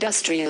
industrial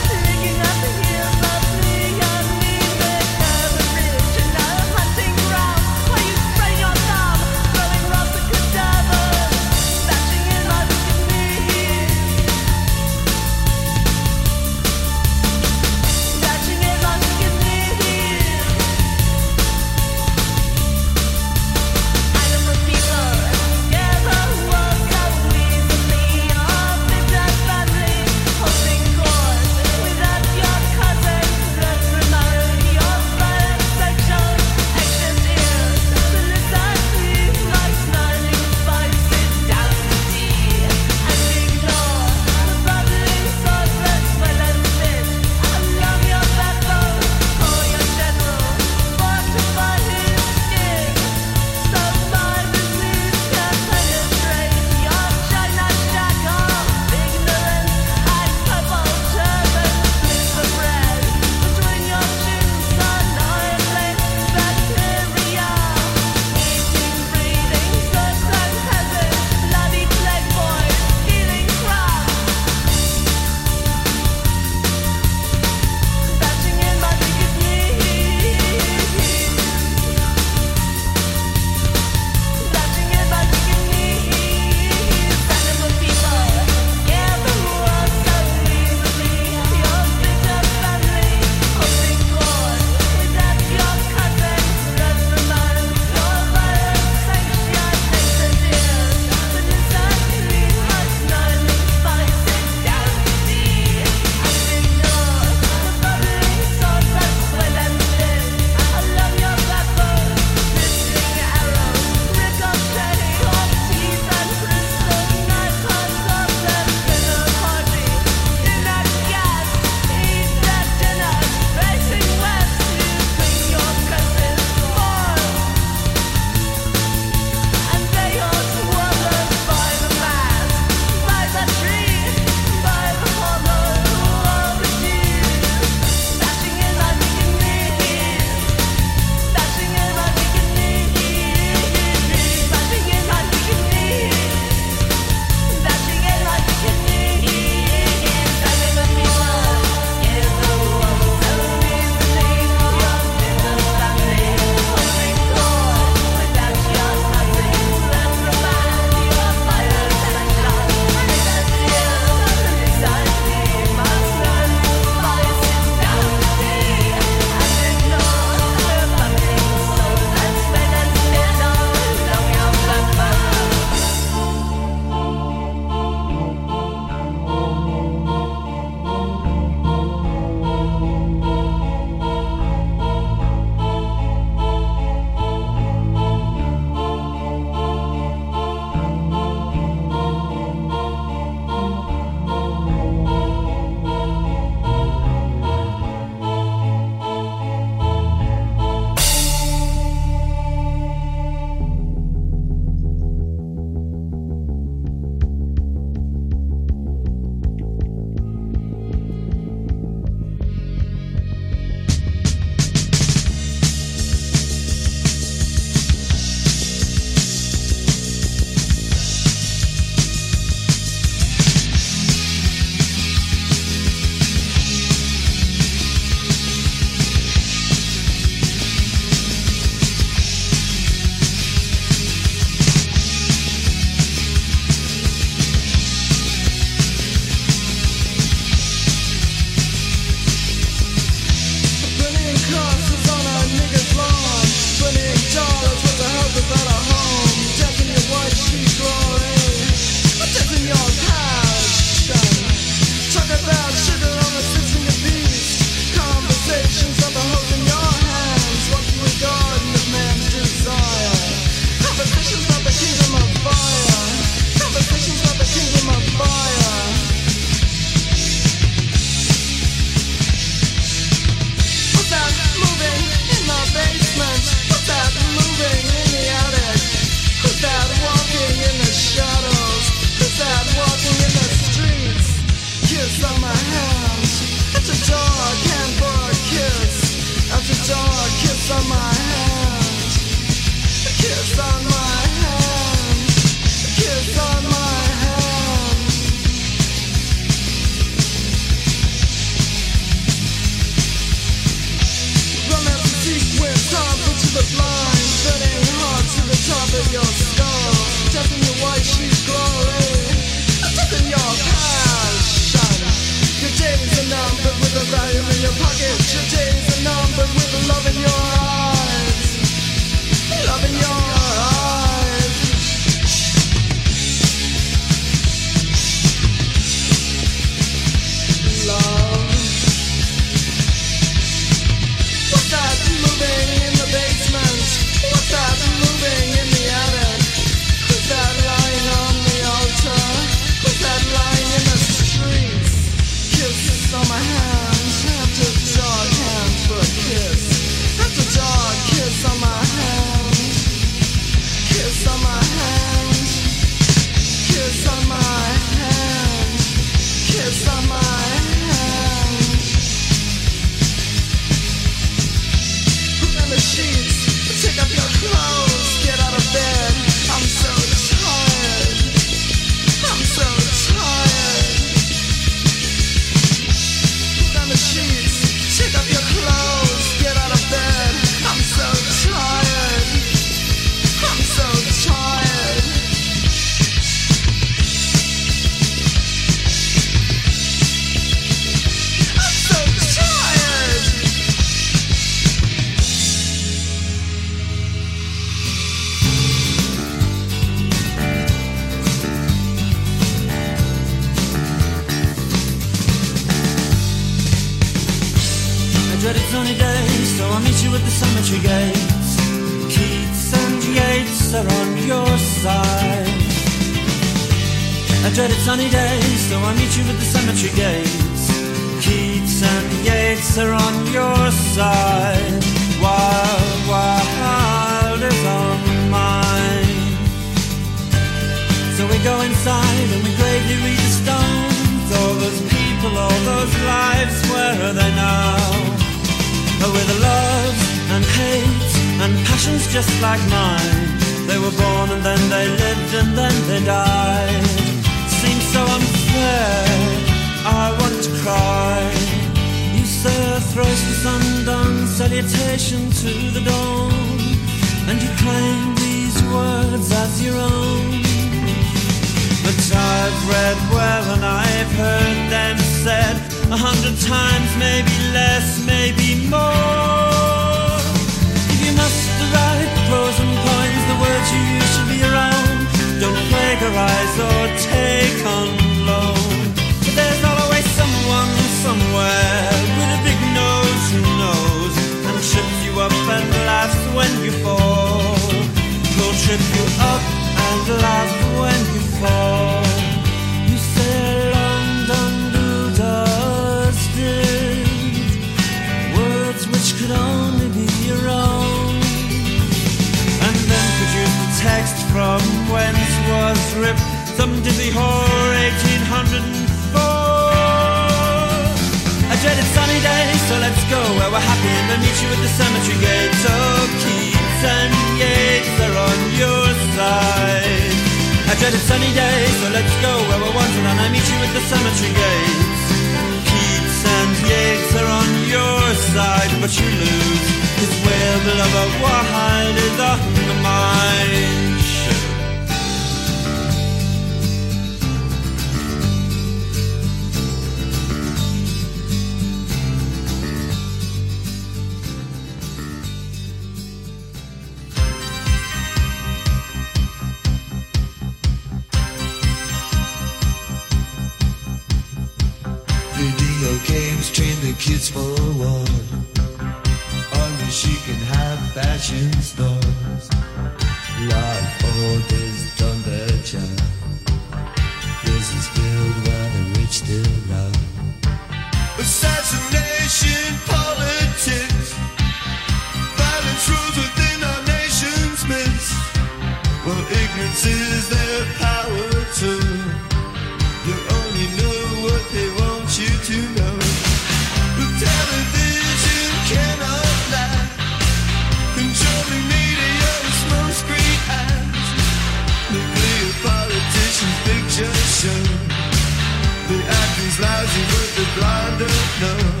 She's lousy with the blind of love.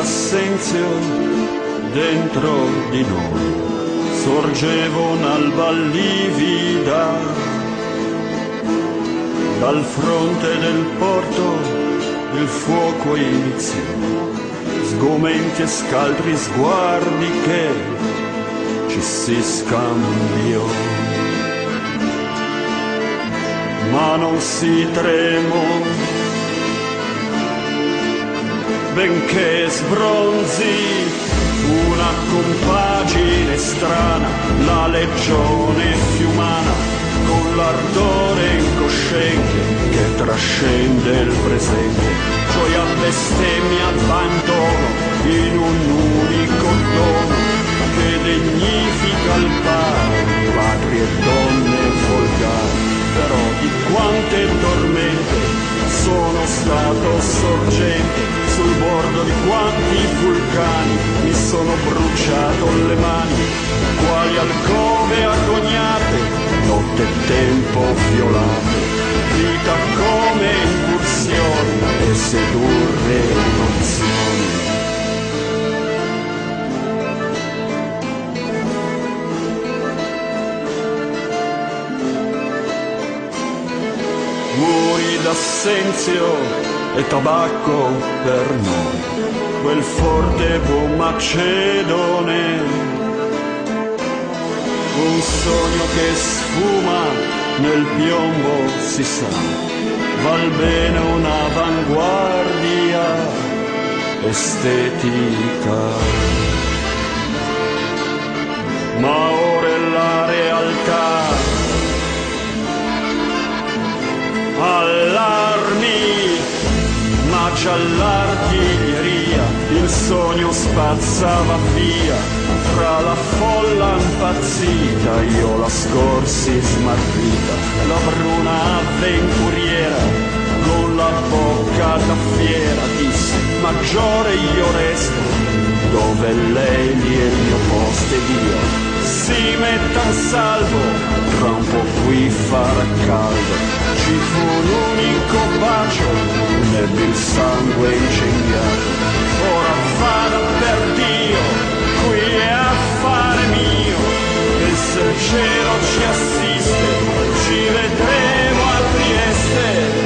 Muri d'assenzio dentro di noi. Sorgeva un'alba livida dal fronte del porto il fuoco iniziò sgomenti e scaltri sguardi che ci si scambiò. Ma non si tremò benché sbronzi una compagine strana, la legione fiumana, con l'ardore incosciente che trascende il presente, gioia, bestemmia, abbandono in un unico dono che dignifica il pari, patrie e donne volgari, però di quante tormente sono stato sorgente sul bordo di quanti vulcani. Mi sono bruciato le mani, quali alcove agognate, notte e tempo violate, vita come incursioni e sedurre emozioni. D'assenzio e tabacco per noi, quel forte macedone, un sogno che sfuma nel piombo si sa, val bene un'avanguardia estetica. Ma ora è la realtà allarmi, ma già l'artiglieria il sogno spazzava via. Fra la folla impazzita io la scorsi smarrita, la bruna avventuriera con la bocca da fiera disse, maggiore io resto, dove lei lì è il mio posto ed io si metta a salvo, tra un po' qui farà caldo. Ci fu un unico bacio, nebbi il sangue incendiato. Ora vado per Dio, qui è affare mio, e se il cielo ci assiste, ci vedremo a Trieste.